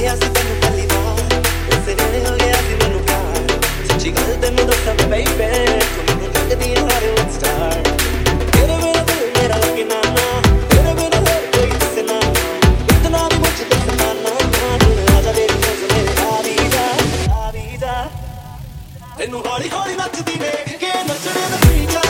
ਗਿਆ ਸੀ ਤੈਨੂੰ ਪਹਿਲੀ ਵਾਰ ਉਸੇ ਵੇਲੇ ਹੋ ਗਿਆ ਸੀ ਮੈਨੂੰ ਪਿਆਰ ਸੱਚੀ ਗੱਲ ਤੈਨੂੰ ਦੱਸਾਂ ਬੇਬੇ ਤੂੰ ਮੈਨੂੰ ਲੱਗਦੀ ਹੈ ਹਰ ਇੱਕ ਸਟਾਰ ਤੇਰੇ ਬਿਨਾ ਦਿਲ ਮੇਰਾ ਲੱਗੇ ਨਾ ਨਾ ਤੇਰੇ ਬਿਨਾ ਹੋਰ ਕੋਈ ਕਿਸੇ ਨਾ ਇਤਨਾ ਵੀ ਮੁਝ ਤੇ ਸਮਾਨਾ ਨਾ ਤੂੰ ਆ ਜਾ ਮੇਰੀ ਨਜ਼ਰ ਮੇਰੇ ਆਰੀ ਦਾ ਆਰੀ ਦਾ ਤੈਨੂੰ ਹੌਲੀ ਹੌਲੀ ਨੱਚਦੀ ਵੇਖ ਕੇ ਨੱਚਣੇ ਦਾ ਪੀਚਾ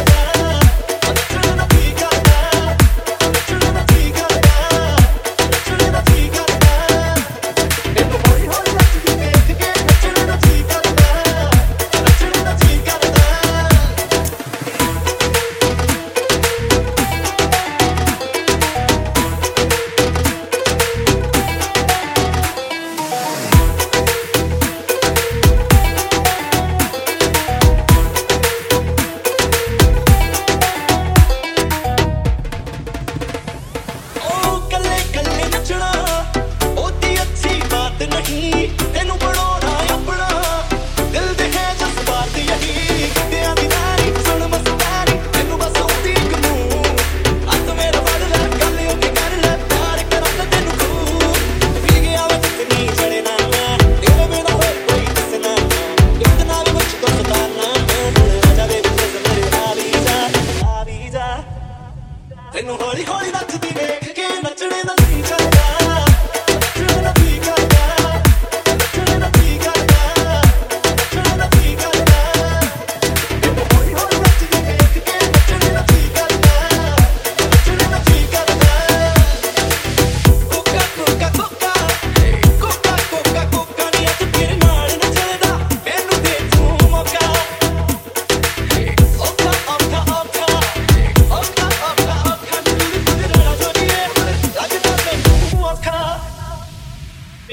ਤੈਨੂੰ ਹੌਲੀ ਹੌਲੀ ਨੱਚਦੀ ਵੇਖ ਕੇ ਨੱਚਣੇ ਨੱਚ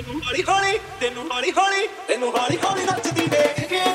ਤੈਨੂੰ ਹੌਲੀ ਹੌਲੀ ਤੈਨੂੰ ਹੌਲੀ ਹੌਲੀ ਤੈਨੂੰ ਹੌਲੀ ਹੌਲੀ ਨੱਚਦੀ ਦੇਖ ਕੇ।